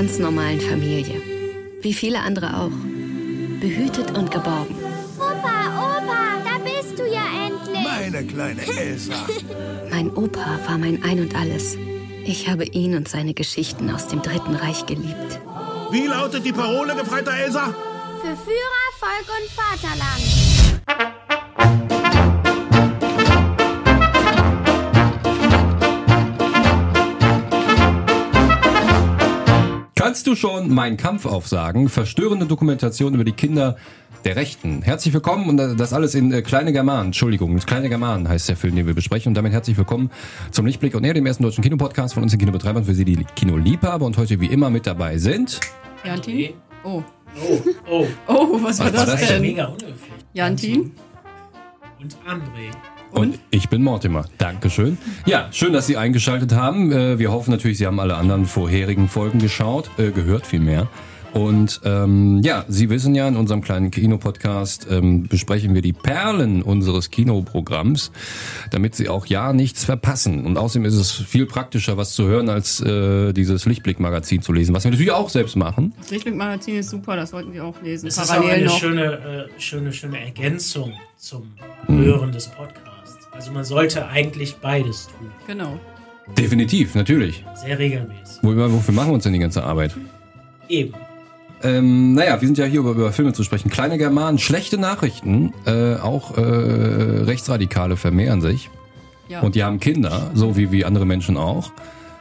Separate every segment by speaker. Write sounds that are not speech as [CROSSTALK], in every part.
Speaker 1: ganz normalen Familie. Wie viele andere auch. Behütet und geborgen.
Speaker 2: Opa, Opa, da bist du ja endlich.
Speaker 3: Meine kleine Elsa. [LAUGHS]
Speaker 1: Mein Opa war mein Ein und alles. Ich habe ihn und seine Geschichten aus dem Dritten Reich geliebt.
Speaker 3: Wie lautet die Parole, gefreiter Elsa?
Speaker 2: Für Führer, Volk und Vaterland.
Speaker 4: Kannst du schon Mein Kampf aufsagen? Verstörende Dokumentation über die Kinder der Rechten. Herzlich willkommen und das alles in äh, Kleine Germanen. Entschuldigung, Kleine Germanen heißt der Film, den wir besprechen. Und damit herzlich willkommen zum Lichtblick und näher dem ersten deutschen Kinopodcast von uns, den Kinobetreibern, für Sie, die Kinoliebhaber. Und heute wie immer mit dabei sind...
Speaker 5: Jantin? Oh.
Speaker 6: Oh, oh.
Speaker 5: Oh, was war
Speaker 4: Was war
Speaker 5: das
Speaker 4: das
Speaker 5: denn?
Speaker 6: Mega.
Speaker 5: Jantin?
Speaker 6: Und André.
Speaker 4: Und ich bin Mortimer. Dankeschön. Ja, schön, dass Sie eingeschaltet haben. Äh, Wir hoffen natürlich, Sie haben alle anderen vorherigen Folgen geschaut, äh, gehört vielmehr. Und ähm, ja, Sie wissen ja, in unserem kleinen Kinopodcast ähm, besprechen wir die Perlen unseres Kinoprogramms, damit Sie auch ja nichts verpassen. Und außerdem ist es viel praktischer, was zu hören, als äh, dieses Lichtblick-Magazin zu lesen, was wir natürlich auch selbst machen.
Speaker 5: Das Lichtblick-Magazin ist super, das sollten Sie auch lesen.
Speaker 6: Es ist auch eine
Speaker 5: noch.
Speaker 6: schöne, äh, schöne, schöne Ergänzung zum Hören des Podcasts. Also man sollte eigentlich beides tun.
Speaker 5: Genau.
Speaker 4: Definitiv, natürlich.
Speaker 6: Sehr regelmäßig.
Speaker 4: Wo, wofür machen wir uns denn die ganze Arbeit?
Speaker 6: Eben.
Speaker 4: Ähm, naja, wir sind ja hier, über, über Filme zu sprechen. Kleine Germanen, schlechte Nachrichten, äh, auch äh, Rechtsradikale vermehren sich.
Speaker 5: Ja.
Speaker 4: Und die haben Kinder, so wie, wie andere Menschen auch.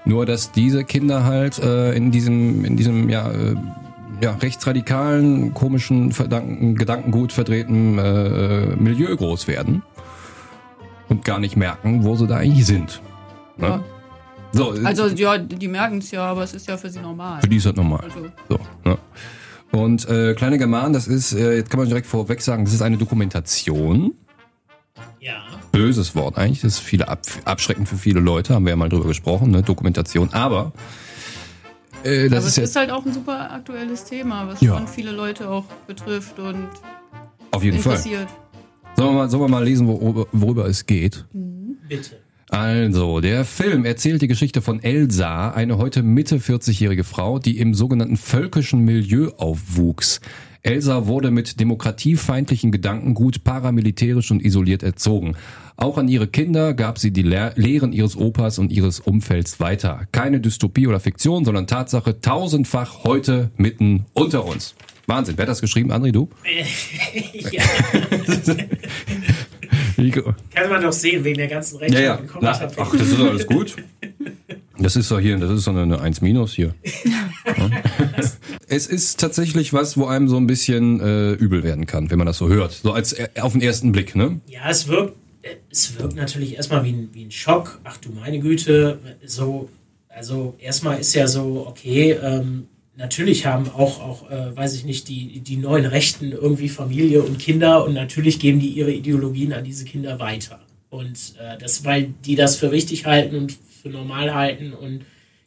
Speaker 4: Nur, dass diese Kinder halt äh, in diesem, in diesem ja, äh, ja, rechtsradikalen, komischen, verdanken, Gedankengut verdrehten äh, Milieu groß werden. Und gar nicht merken, wo sie da eigentlich sind. Ne?
Speaker 5: Ja.
Speaker 4: So, äh,
Speaker 5: Also, ja, die merken es ja, aber es ist ja für sie normal.
Speaker 4: für die ist das normal.
Speaker 5: Also,
Speaker 4: So, ne? Und äh, Kleine Germanen, das ist, äh, jetzt kann man direkt vorweg sagen, das ist eine Dokumentation.
Speaker 6: Ja.
Speaker 4: Böses Wort eigentlich, das ist viele ab, abschreckend für viele Leute, haben wir ja mal drüber gesprochen, ne? Dokumentation. Aber äh, das
Speaker 5: aber
Speaker 4: ist
Speaker 5: es ist halt auch ein super aktuelles Thema, was
Speaker 4: Ja.
Speaker 5: schon viele Leute auch betrifft und
Speaker 4: auf jeden Fall. Sollen wir mal, sollen wir mal lesen, worüber, worüber es geht?
Speaker 6: Bitte.
Speaker 4: Also, der Film erzählt die Geschichte von Elsa, eine heute Mitte 40-jährige Frau, die im sogenannten völkischen Milieu aufwuchs. Elsa wurde mit demokratiefeindlichen Gedankengut paramilitärisch und isoliert erzogen. Auch an ihre Kinder gab sie die Lehr Lehren ihres Opas und ihres Umfelds weiter. Keine Dystopie oder Fiktion, sondern Tatsache tausendfach heute mitten unter uns. Wahnsinn. Wer hat das geschrieben? André, du? [LAUGHS]
Speaker 6: ja. [LAUGHS] Kann man doch sehen, wegen der ganzen
Speaker 4: Ja,
Speaker 6: Rechte
Speaker 4: ja.
Speaker 6: und
Speaker 4: Na, ach, das ist alles gut. [LAUGHS] Das ist doch hier, das ist so eine, eine 1 minus hier. Ja. Es ist tatsächlich was, wo einem so ein bisschen äh, übel werden kann, wenn man das so hört. So als äh, auf den ersten Blick, ne?
Speaker 6: Ja, es wirkt, es wirkt natürlich erstmal wie ein, wie ein Schock. Ach du meine Güte, so, also erstmal ist ja so, okay, ähm, natürlich haben auch, auch äh, weiß ich nicht, die, die neuen Rechten irgendwie Familie und Kinder und natürlich geben die ihre Ideologien an diese Kinder weiter. Und äh, das, weil die das für richtig halten und für normal halten und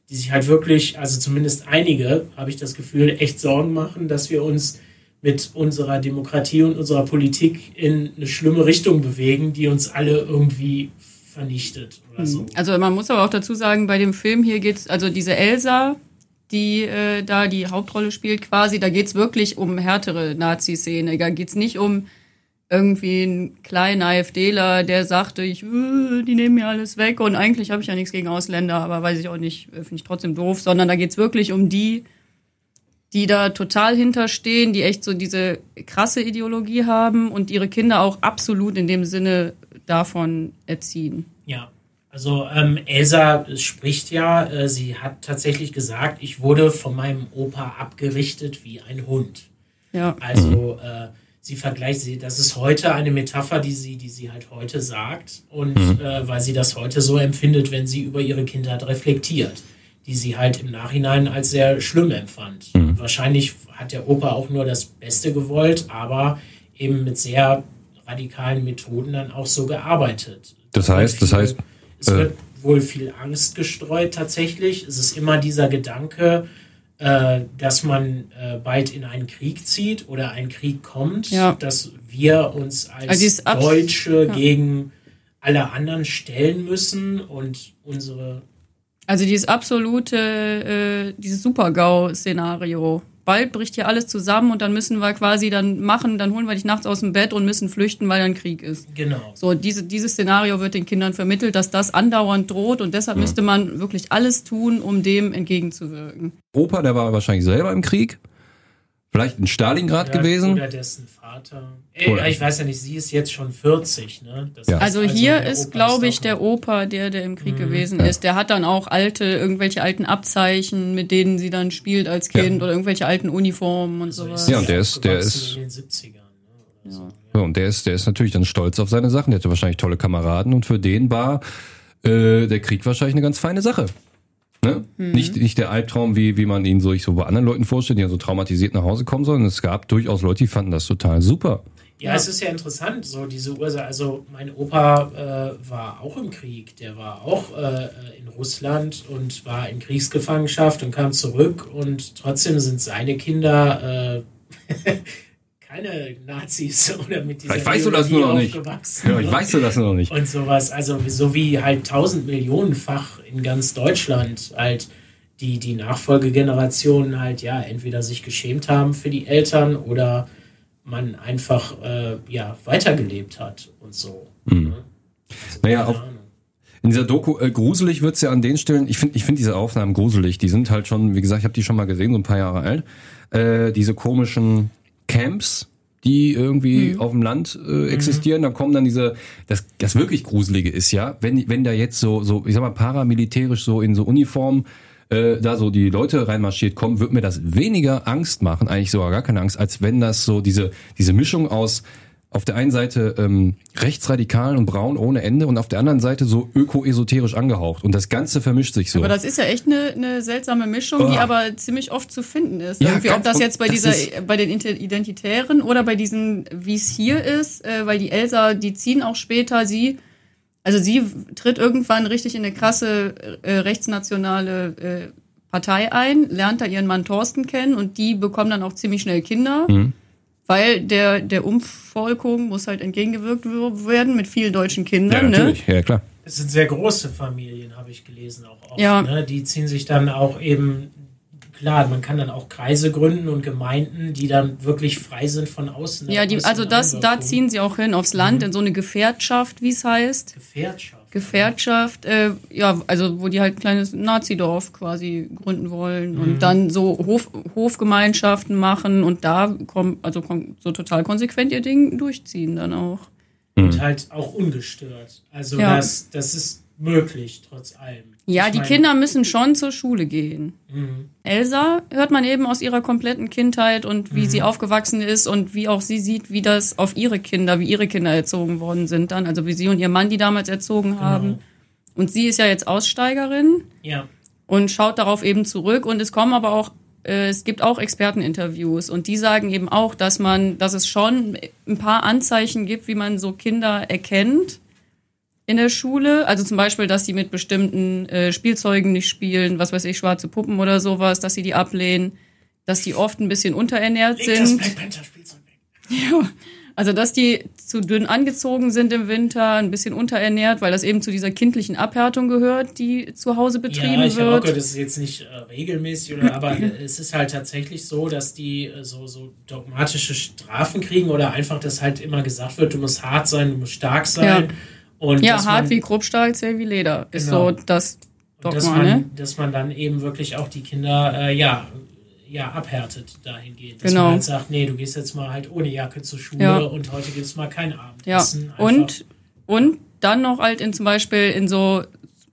Speaker 6: die sich halt wirklich, also zumindest einige, habe ich das Gefühl, echt Sorgen machen, dass wir uns mit unserer Demokratie und unserer Politik in eine schlimme Richtung bewegen, die uns alle irgendwie vernichtet oder so.
Speaker 5: Also man muss aber auch dazu sagen, bei dem Film hier geht's, also diese Elsa, die äh, da die Hauptrolle spielt quasi, da geht's wirklich um härtere Nazi-Szene. Da geht's nicht um irgendwie einen kleinen AfDler, der sagte, ich, äh, die nehmen mir alles weg und eigentlich habe ich ja nichts gegen Ausländer, aber weiß ich auch nicht, finde ich trotzdem doof, sondern da geht's wirklich um die, die da total hinterstehen, die echt so diese krasse Ideologie haben und ihre Kinder auch absolut in dem Sinne davon erziehen.
Speaker 6: Ja, also ähm, Elsa spricht ja, äh, sie hat tatsächlich gesagt, ich wurde von meinem Opa abgerichtet wie ein Hund.
Speaker 5: Ja.
Speaker 6: Also äh, sie vergleicht sie, das ist heute eine Metapher, die sie, die sie halt heute sagt und äh, weil sie das heute so empfindet, wenn sie über ihre Kindheit reflektiert, die sie halt im Nachhinein als sehr schlimm empfand. Wahrscheinlich hat der Opa auch nur das Beste gewollt, aber eben mit sehr radikalen Methoden dann auch so gearbeitet.
Speaker 4: Das
Speaker 6: Es wird
Speaker 4: heißt- das
Speaker 6: viel-
Speaker 4: heißt,
Speaker 6: es
Speaker 4: äh,
Speaker 6: wird wohl viel Angst gestreut tatsächlich. Es ist immer dieser Gedanke, äh, dass man äh, bald in einen Krieg zieht oder ein Krieg kommt,
Speaker 5: Ja.
Speaker 6: dass wir uns als
Speaker 5: Also
Speaker 6: Deutsche
Speaker 5: ja.
Speaker 6: gegen alle anderen stellen müssen und unsere
Speaker 5: Also dieses absolute, äh, dieses Super-GAU-Szenario. Bald bricht hier alles zusammen und dann müssen wir quasi dann machen, dann holen wir dich nachts aus dem Bett und müssen flüchten, weil dann Krieg ist.
Speaker 6: Genau.
Speaker 5: So, diese, dieses Szenario wird den Kindern vermittelt, dass das andauernd droht und deshalb müsste man wirklich alles tun, um dem entgegenzuwirken.
Speaker 4: Opa, der war wahrscheinlich selber im Krieg. Vielleicht in Stalingrad
Speaker 6: Oder,
Speaker 4: gewesen.
Speaker 6: oder dessen Vater. Ey,
Speaker 4: Oder-
Speaker 6: ich weiß ja nicht, sie ist jetzt schon 40, ne? Das
Speaker 4: Ja.
Speaker 6: heißt
Speaker 5: Also hier ist, glaube ich, der Opa, der, der im Krieg gewesen
Speaker 4: Ja.
Speaker 5: ist. Der hat dann auch alte, irgendwelche alten Abzeichen, mit denen sie dann spielt als Kind oder irgendwelche alten Uniformen und sowas.
Speaker 4: Ja, und der ist- der ist-
Speaker 6: In den 70ern, ne? Oder so.
Speaker 4: Ja, und der ist, der ist natürlich dann stolz auf seine Sachen. Der hatte wahrscheinlich tolle Kameraden und für den war äh, der Krieg wahrscheinlich eine ganz feine Sache. Ne? Nicht, nicht der Albtraum, wie, wie man ihn so, ich so bei anderen Leuten vorstellt, die ja so traumatisiert nach Hause kommen, sondern es gab durchaus Leute, die fanden das total super.
Speaker 6: Ja, es ist ja interessant, so diese Ursache. Also, mein Opa äh, war auch im Krieg. Der war auch äh, in Russland und war in Kriegsgefangenschaft und kam zurück. Und trotzdem sind seine Kinder äh, [LAUGHS] keine Nazis [LAUGHS] oder mit dieser
Speaker 4: Vielleicht weißt du das nur noch nicht.
Speaker 6: aufgewachsen.
Speaker 4: Ja, ich weiß du das noch nicht.
Speaker 6: Und sowas. Also, so wie halt tausend Millionenfach in ganz Deutschland halt die, die Nachfolgegenerationen halt ja entweder sich geschämt haben für die Eltern oder man einfach äh, ja weitergelebt hat und so. Ne? Also,
Speaker 4: Naja,
Speaker 6: Ahnung.
Speaker 4: In dieser Doku, äh, gruselig wird's ja an den Stellen, ich finde ich find diese Aufnahmen gruselig, die sind halt schon, wie gesagt, ich habe die schon mal gesehen, so ein paar Jahre alt, äh, diese komischen Camps, die irgendwie auf dem Land äh, existieren, dann kommen dann diese, das, das wirklich Gruselige ist ja, wenn, wenn da jetzt so, so, ich sag mal, paramilitärisch so in so Uniform äh, da so die Leute reinmarschiert kommen, wird mir das weniger Angst machen, eigentlich sogar gar keine Angst, als wenn das so diese, diese Mischung aus auf der einen Seite ähm, rechtsradikal und braun ohne Ende und auf der anderen Seite so öko-esoterisch angehaucht. Und das Ganze vermischt sich so.
Speaker 5: Aber das ist ja echt eine, eine seltsame Mischung, die
Speaker 4: Oh.
Speaker 5: aber ziemlich oft zu finden ist.
Speaker 4: Ja,
Speaker 5: Irgendwie, ob
Speaker 4: ganz-
Speaker 5: das jetzt bei
Speaker 4: das
Speaker 5: dieser, bei den Identitären oder bei diesen, wie es hier ist, äh, weil die Elsa, die ziehen auch später, sie, also sie tritt irgendwann richtig in eine krasse äh, rechtsnationale äh, Partei ein, lernt da ihren Mann Thorsten kennen und die bekommen dann auch ziemlich schnell Kinder.
Speaker 4: Mhm.
Speaker 5: Weil der, der Umvolkung muss halt entgegengewirkt werden mit vielen deutschen
Speaker 4: ja,
Speaker 5: Kindern. ne?
Speaker 4: natürlich, ja klar.
Speaker 6: Es sind sehr große Familien, habe ich gelesen, auch oft.
Speaker 5: Ja.
Speaker 6: Ne? Die ziehen sich dann auch eben, klar, man kann dann auch Kreise gründen und Gemeinden, die dann wirklich frei sind von außen.
Speaker 5: Ja, die, also das, da ziehen sie auch hin aufs Land, in so eine Gefährtschaft, wie es heißt.
Speaker 6: Gefährtschaft.
Speaker 5: Gefährtschaft, äh, ja, also wo die halt ein kleines Nazidorf quasi gründen wollen und dann so Hof, Hofgemeinschaften machen und da kommen, also kon so total konsequent ihr Ding durchziehen dann auch.
Speaker 6: und halt auch ungestört. Also
Speaker 5: Ja.
Speaker 6: das, das ist möglich, trotz allem.
Speaker 5: Ja,
Speaker 6: Ich
Speaker 5: die
Speaker 6: meine,
Speaker 5: Kinder müssen schon zur Schule gehen.
Speaker 6: Mhm.
Speaker 5: Elsa hört man eben aus ihrer kompletten Kindheit und wie
Speaker 6: Mhm.
Speaker 5: sie aufgewachsen ist und wie auch sie sieht, wie das auf ihre Kinder, wie ihre Kinder erzogen worden sind dann, also wie sie und ihr Mann die damals erzogen
Speaker 6: Genau.
Speaker 5: haben. Und sie ist ja jetzt Aussteigerin
Speaker 6: Ja,
Speaker 5: und schaut darauf eben zurück und es kommen aber auch äh, es gibt auch Experteninterviews und die sagen eben auch, dass man, dass es schon ein paar Anzeichen gibt, wie man so Kinder erkennt in der Schule. Also zum Beispiel, dass die mit bestimmten äh, Spielzeugen nicht spielen, was weiß ich, schwarze Puppen oder sowas, dass sie die ablehnen, dass die oft ein bisschen unterernährt
Speaker 6: leg das
Speaker 5: sind.
Speaker 6: Black Panther Spielzeug weg.
Speaker 5: Ja, also dass die zu dünn angezogen sind im Winter, ein bisschen unterernährt, weil das eben zu dieser kindlichen Abhärtung gehört, die zu Hause betrieben
Speaker 6: ja, ich auch
Speaker 5: wird.
Speaker 6: gehört, das ist jetzt nicht äh, regelmäßig, oder, aber [LAUGHS] es ist halt tatsächlich so, dass die äh, so, so dogmatische Strafen kriegen oder einfach, dass halt immer gesagt wird, du musst hart sein, du musst stark sein.
Speaker 5: Ja.
Speaker 6: Und
Speaker 5: Ja, hart
Speaker 6: man,
Speaker 5: wie Kruppstahl, zäh wie Leder. Ist
Speaker 6: Genau.
Speaker 5: so das
Speaker 6: und dass
Speaker 5: Dogma,
Speaker 6: man,
Speaker 5: ne?
Speaker 6: dass man dann eben wirklich auch die Kinder, äh, ja, ja, abhärtet dahingehend. Dass
Speaker 5: Genau.
Speaker 6: man halt sagt, nee, du gehst jetzt mal halt ohne Jacke zur Schule
Speaker 5: Ja.
Speaker 6: und heute gibt es mal kein
Speaker 5: Ja.
Speaker 6: Abendessen. Einfach-
Speaker 5: Und, und dann noch halt in zum Beispiel in so,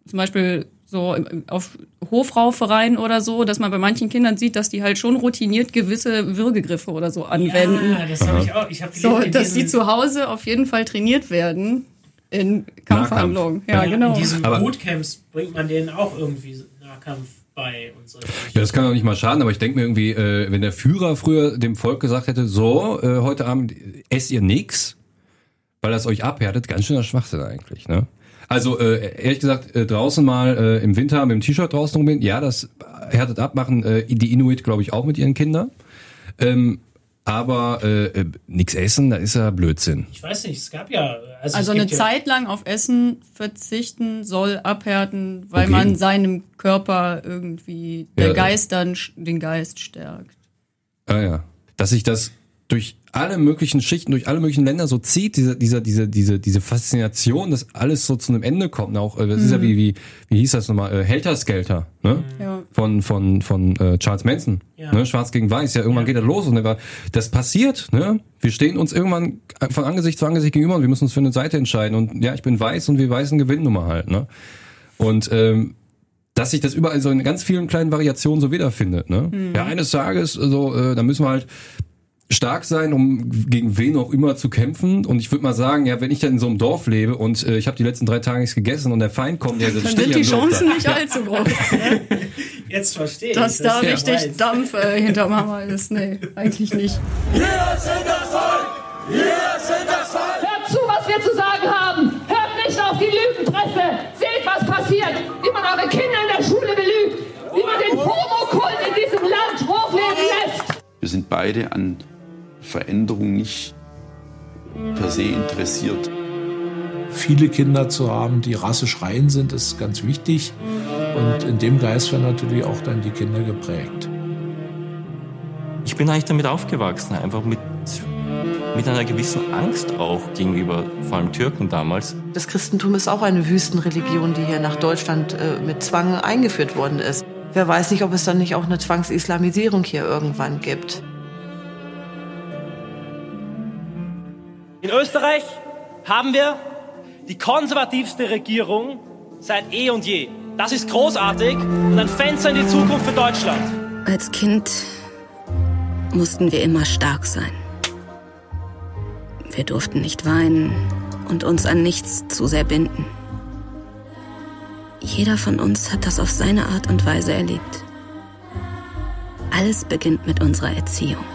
Speaker 5: zum Beispiel so auf Hofraufereien oder so, dass man bei manchen Kindern sieht, dass die halt schon routiniert gewisse Würgegriffe oder so anwenden.
Speaker 6: Ja, das habe ich auch. Ich habe
Speaker 5: so, dass die zu Hause auf jeden Fall trainiert werden in Kampfhandlungen. Ja,
Speaker 6: ja,
Speaker 5: genau.
Speaker 6: In diesen
Speaker 4: Aber-
Speaker 6: Bootcamps bringt man denen auch irgendwie Nahkampf bei und solche
Speaker 4: Ja, das kann doch nicht mal schaden, aber ich denke mir irgendwie, äh, wenn der Führer früher dem Volk gesagt hätte, so, äh, heute Abend esst ihr nix, weil das euch abhärtet, ganz schöner Schwachsinn eigentlich, ne? Also äh, ehrlich gesagt, äh, draußen mal äh, im Winter mit dem T-Shirt draußen rumgehen, ja, das härtet ab, machen äh, die Inuit, glaube ich, auch mit ihren Kindern. Ähm, aber äh, äh, nichts essen, da ist ja Blödsinn.
Speaker 6: Ich weiß nicht, es gab ja. Also,
Speaker 5: Also eine
Speaker 6: ja,
Speaker 5: Zeit lang auf Essen verzichten soll abhärten, weil
Speaker 4: Okay.
Speaker 5: man seinem Körper irgendwie der
Speaker 4: Ja.
Speaker 5: Geist dann den Geist stärkt.
Speaker 4: Ah ja. Dass sich das durch alle möglichen Schichten, durch alle möglichen Länder so zieht, diese, dieser, diese, diese, diese Faszination, dass alles so zu einem Ende kommt. Auch, äh, das ist ja wie, wie, wie hieß das nochmal, äh, Helter Skelter, ne?
Speaker 5: Ja.
Speaker 4: Von, von, von äh, Charles Manson.
Speaker 6: Ja.
Speaker 4: Ne? Schwarz gegen Weiß, ja, irgendwann geht er los und das passiert, ne? Wir stehen uns irgendwann von Angesicht zu Angesicht gegenüber und wir müssen uns für eine Seite entscheiden. Und ja, ich bin weiß und wir Weißen gewinnen nun mal halt, ne? Und ähm, dass sich das überall so in ganz vielen kleinen Variationen so wiederfindet. Ne? Ja, eines Tages, so, äh, da müssen wir halt stark sein, um gegen wen auch immer zu kämpfen. Und ich würde mal sagen, ja, wenn ich dann in so einem Dorf lebe und äh, ich habe die letzten drei Tage nichts gegessen und der Feind kommt, der
Speaker 5: Dann
Speaker 4: steht
Speaker 5: sind
Speaker 4: ja
Speaker 5: die Chancen
Speaker 4: da.
Speaker 5: nicht allzu groß, [LAUGHS]
Speaker 6: Jetzt verstehe
Speaker 5: dass
Speaker 6: ich.
Speaker 5: da
Speaker 6: ist ja
Speaker 5: richtig
Speaker 6: weiß.
Speaker 5: Dampf äh, hinterm Hammer ist. Nee, eigentlich nicht.
Speaker 7: Hört zu, was wir zu sagen haben. Hört nicht auf die Lügenpresse. Seht, was passiert. Wie man eure Kinder in der Schule belügt. Wie man den Homokult in diesem Land hochleben lässt.
Speaker 8: Wir sind beide an Veränderung nicht per se interessiert.
Speaker 9: viele Kinder zu haben, die rassisch rein sind, ist ganz wichtig. Und in dem Geist werden natürlich auch dann die Kinder geprägt.
Speaker 10: Ich bin eigentlich damit aufgewachsen, einfach mit, mit einer gewissen Angst auch gegenüber vor allem Türken damals.
Speaker 11: Das Christentum ist auch eine Wüstenreligion, die hier nach Deutschland äh, mit Zwang eingeführt worden ist. Wer weiß nicht, ob es dann nicht auch eine Zwangsislamisierung hier irgendwann gibt.
Speaker 12: In Österreich haben wir die konservativste Regierung seit eh und je. Das ist großartig und ein Fenster in die Zukunft für Deutschland.
Speaker 1: Als Kind mussten wir immer stark sein. Wir durften nicht weinen und uns an nichts zu sehr binden. Jeder von uns hat das auf seine Art und Weise erlebt. Alles beginnt mit unserer Erziehung.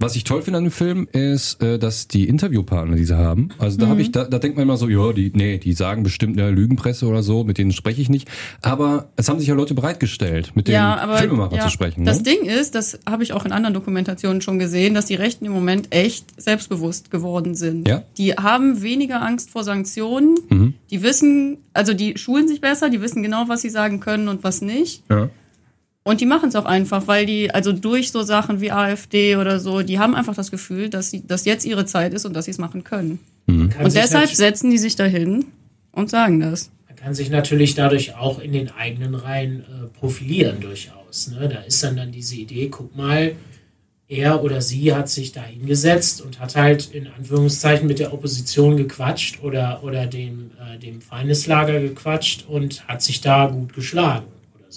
Speaker 4: Was ich toll finde an dem Film ist, äh, dass die Interviewpartner, die sie haben, also da habe ich, da, da denkt man immer so, ja, die, nee, die sagen bestimmt eine Lügenpresse oder so, mit denen spreche ich nicht. Aber es haben sich ja Leute bereitgestellt, mit dem Filmemacher
Speaker 5: ja,
Speaker 4: zu sprechen.
Speaker 5: Das
Speaker 4: ne?
Speaker 5: Ding ist, das habe ich auch in anderen Dokumentationen schon gesehen, dass die Rechten im Moment echt selbstbewusst geworden sind.
Speaker 4: Ja.
Speaker 5: Die haben weniger Angst vor Sanktionen.
Speaker 4: Mhm.
Speaker 5: Die wissen, also die schulen sich besser, die wissen genau, was sie sagen können und was nicht.
Speaker 4: Ja.
Speaker 5: Und die machen es auch einfach, weil die, also durch so Sachen wie AfD oder so, die haben einfach das Gefühl, dass sie, dass jetzt ihre Zeit ist und dass sie es machen können.
Speaker 4: Mhm.
Speaker 5: Und deshalb setzen die sich dahin und sagen das.
Speaker 6: Man kann sich natürlich dadurch auch in den eigenen Reihen äh, profilieren durchaus. Ne? Da ist dann dann diese Idee, guck mal, er oder sie hat sich da hingesetzt und hat halt in Anführungszeichen mit der Opposition gequatscht oder, oder dem, äh, dem Feindeslager gequatscht und hat sich da gut geschlagen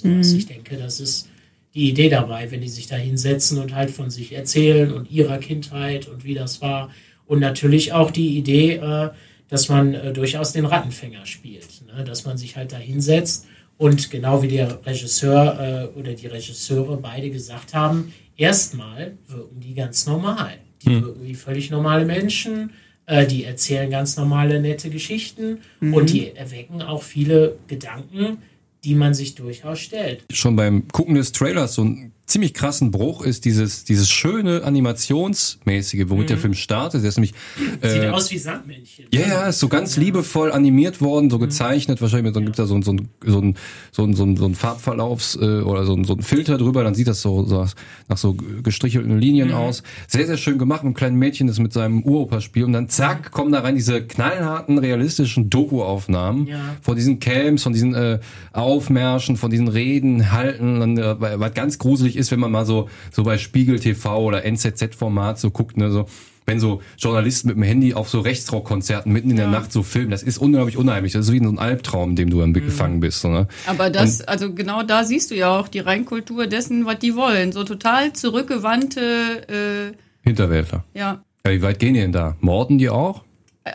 Speaker 6: sowas.
Speaker 5: Mhm.
Speaker 6: Ich denke, das ist die Idee dabei, wenn die sich da hinsetzen und halt von sich erzählen und ihrer Kindheit und wie das war. Und natürlich auch die Idee, äh, dass man äh, durchaus den Rattenfänger spielt. Ne? Dass man sich halt da hinsetzt und genau wie der Regisseur äh, oder die Regisseure beide gesagt haben, erstmal wirken die ganz normal. Die wirken wie völlig normale Menschen. Äh, die erzählen ganz normale, nette Geschichten
Speaker 4: Mhm.
Speaker 6: und die erwecken auch viele Gedanken, die man sich durchaus stellt.
Speaker 4: Schon beim Gucken des Trailers so ein ziemlich krassen Bruch ist dieses, dieses schöne Animationsmäßige, womit der Film startet. Der ist nämlich,
Speaker 6: Mhm. Sieht
Speaker 4: äh,
Speaker 6: aus wie Sandmännchen.
Speaker 4: Ja, ja, ist so ganz liebevoll animiert worden, so gezeichnet. Wahrscheinlich dann gibt's da so, ein- so, ein- so, ein- so, ein- so, ein- so ein Farbverlaufs- äh, oder so, ein- so ein Filter drüber. Dann sieht das so, so nach so gestrichelten Linien
Speaker 6: Mhm.
Speaker 4: aus. Sehr, sehr schön gemacht. Ein kleines Mädchen, das mit seinem Uropa spielt. Und dann zack, kommen da rein diese knallharten, realistischen Doku-Aufnahmen
Speaker 6: Ja.
Speaker 4: von diesen Camps, von diesen äh, Aufmärschen, von diesen Reden, Halten. Dann, äh, was ganz gruselig ist, wenn man mal so, so bei Spiegel TV oder NZZ-Format so guckt, ne, so wenn so Journalisten mit dem Handy auf so Rechtsrockkonzerten mitten in der Nacht so filmen, das ist unglaublich unheimlich. Das ist wie so ein Albtraum, in dem du dann gefangen bist. Ne?
Speaker 5: Aber das, also genau da siehst du ja auch die Reinkultur dessen, was die wollen. So total zurückgewandte,
Speaker 4: Hinterwäldler.
Speaker 5: äh, ja.
Speaker 4: Ja, wie weit gehen die denn da? Morden die auch?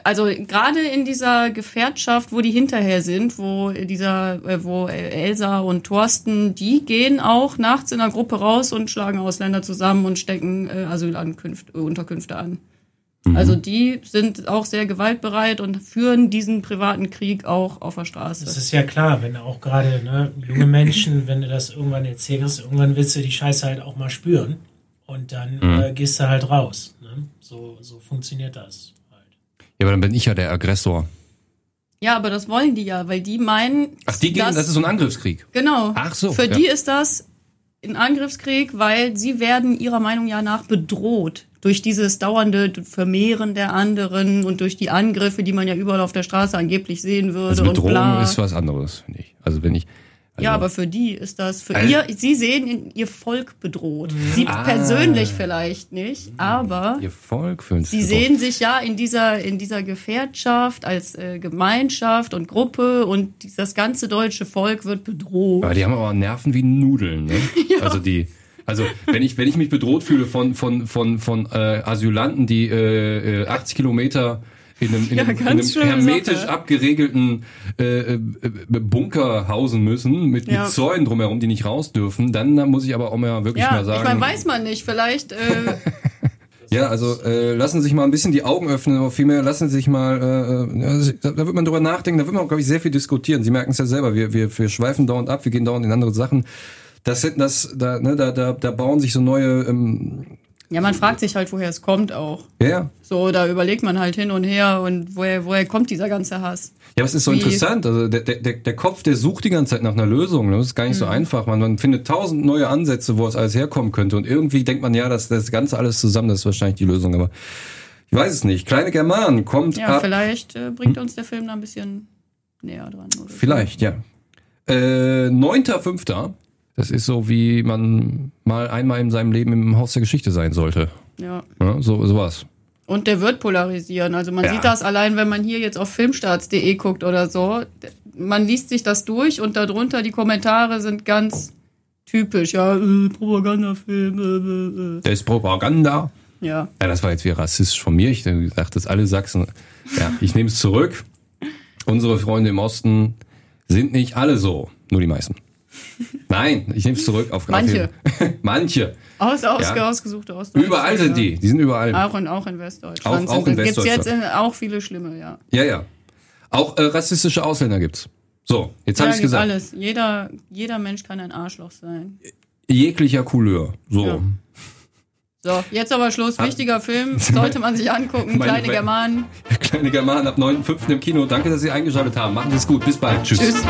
Speaker 5: Also gerade in dieser Gefährtschaft, wo die hinterher sind, wo dieser, äh, wo Elsa und Thorsten, die gehen auch nachts in einer Gruppe raus und schlagen Ausländer zusammen und stecken äh, Asylankunfte, Unterkünfte an.
Speaker 4: Mhm.
Speaker 5: Also die sind auch sehr gewaltbereit und führen diesen privaten Krieg auch auf der Straße.
Speaker 6: Das ist ja klar, wenn auch gerade ne, junge Menschen, wenn du das irgendwann erzählst, irgendwann willst du die Scheiße halt auch mal spüren und dann
Speaker 4: Mhm.
Speaker 6: äh, gehst du halt raus. Ne? So, so funktioniert das.
Speaker 4: Ja, aber dann bin ich ja der Aggressor.
Speaker 5: Ja, aber das wollen die ja, weil die meinen.
Speaker 4: Ach, die gehen,
Speaker 5: dass-
Speaker 4: das ist so ein Angriffskrieg.
Speaker 5: Genau.
Speaker 4: Ach so,
Speaker 5: Für
Speaker 4: ja.
Speaker 5: die ist das ein Angriffskrieg, weil sie werden ihrer Meinung ja nach bedroht durch dieses dauernde Vermehren der anderen und durch die Angriffe, die man ja überall auf der Straße angeblich sehen würde
Speaker 4: Also
Speaker 5: und
Speaker 4: Bedrohung
Speaker 5: bla.
Speaker 4: ist was anderes, finde ich. Also wenn ich. Also,
Speaker 5: ja, aber für die ist das, für
Speaker 4: Also-
Speaker 5: ihr, sie sehen in- ihr Volk bedroht. Sie
Speaker 4: Ah.
Speaker 5: persönlich vielleicht nicht, aber
Speaker 4: Ihr Volk fühlt
Speaker 5: sie sehen sich ja in dieser, in dieser Gefährtschaft als äh, Gemeinschaft und Gruppe und das ganze deutsche Volk wird bedroht.
Speaker 4: Aber die haben aber Nerven wie Nudeln, ne? [LAUGHS] Also die. Also wenn ich wenn ich mich bedroht fühle von von von von äh, Asylanten, die äh, äh, 80 Kilometer in einem, in
Speaker 5: Ja,
Speaker 4: einem, in einem hermetisch
Speaker 5: Sache.
Speaker 4: abgeregelten äh, äh, Bunker hausen müssen mit,
Speaker 5: Ja.
Speaker 4: mit Zäunen drumherum, die nicht raus dürfen, dann, dann muss ich aber auch mal wirklich
Speaker 5: ja,
Speaker 4: mal sagen.
Speaker 5: ich meine, weiß man nicht. Vielleicht äh, [LAUGHS]
Speaker 4: Ja, also äh, lassen Sie sich mal ein bisschen die Augen öffnen, aber vielmehr lassen Sie sich mal, äh, also, da, da wird man drüber nachdenken, da wird man auch, glaube ich, sehr viel diskutieren. Sie merken es ja selber, wir, wir, wir schweifen dauernd ab, wir gehen dauernd in andere Sachen. Das sind das, da, ne, da, da, da bauen sich so neue, ähm,
Speaker 5: Ja, man fragt sich halt, woher es kommt auch.
Speaker 4: ja.
Speaker 5: So, da überlegt man halt hin und her und woher, woher kommt dieser ganze Hass?
Speaker 4: Ja, es ist so
Speaker 5: Wie-
Speaker 4: interessant. Also der, der, der Kopf, der sucht die ganze Zeit nach einer Lösung. ne? Das ist gar nicht so
Speaker 5: Mhm.
Speaker 4: einfach. Man, man findet tausend neue Ansätze, wo es alles herkommen könnte. Und irgendwie denkt man, ja, das, das Ganze alles zusammen, das ist wahrscheinlich die Lösung. Aber ich weiß es nicht. Kleine Germanen kommt
Speaker 5: Ja,
Speaker 4: ab.
Speaker 5: vielleicht äh, bringt uns der Film da ein bisschen näher dran.
Speaker 4: Vielleicht, ja. Äh, 9.5. Das ist so, wie man mal einmal in seinem Leben im Haus der Geschichte sein sollte.
Speaker 5: Ja.
Speaker 4: Ja, so sowas.
Speaker 5: Und der wird polarisieren. Also man
Speaker 4: Ja.
Speaker 5: sieht das allein, wenn man hier jetzt auf filmstarts.de guckt oder so. Man liest sich das durch und darunter die Kommentare sind ganz typisch. Ja, äh, Propagandafilm. Äh, äh,
Speaker 4: Das ist Propaganda.
Speaker 5: äh. Ja.
Speaker 4: Ja, das war jetzt wieder rassistisch von mir. Ich dachte, dass alle Sachsen. Ja, ich nehme es zurück. Unsere Freunde im Osten sind nicht alle so, nur die meisten. Nein, ich nehme es zurück auf
Speaker 5: Manche. [LAUGHS]
Speaker 4: Manche.
Speaker 5: Aus, aus,
Speaker 4: Ja.
Speaker 5: ausgesuchte Ostdeutschland.
Speaker 4: Überall sind die. Die sind überall.
Speaker 5: Auch in, auch in Westdeutschland.
Speaker 4: Auch- auch in
Speaker 5: Gibt's jetzt
Speaker 4: Westdeutschland.
Speaker 5: in, auch viele schlimme, ja.
Speaker 4: Ja, ja. Auch äh, rassistische Ausländer gibt's. So, jetzt habe
Speaker 5: ja,
Speaker 4: ich
Speaker 5: gibt
Speaker 4: gesagt.
Speaker 5: alles. Jeder, jeder Mensch kann ein Arschloch sein.
Speaker 4: Jeglicher Couleur. So.
Speaker 5: Ja. So, jetzt aber Schluss. Wichtiger Film, [LAUGHS] sollte man sich angucken.
Speaker 4: Meine-
Speaker 5: Kleine Germanen.
Speaker 4: Kleine Germanen ab 9.5. im Kino. Danke, dass Sie eingeschaltet haben. Machen Sie es gut. Bis bald. Tschüss.
Speaker 5: Tschüss.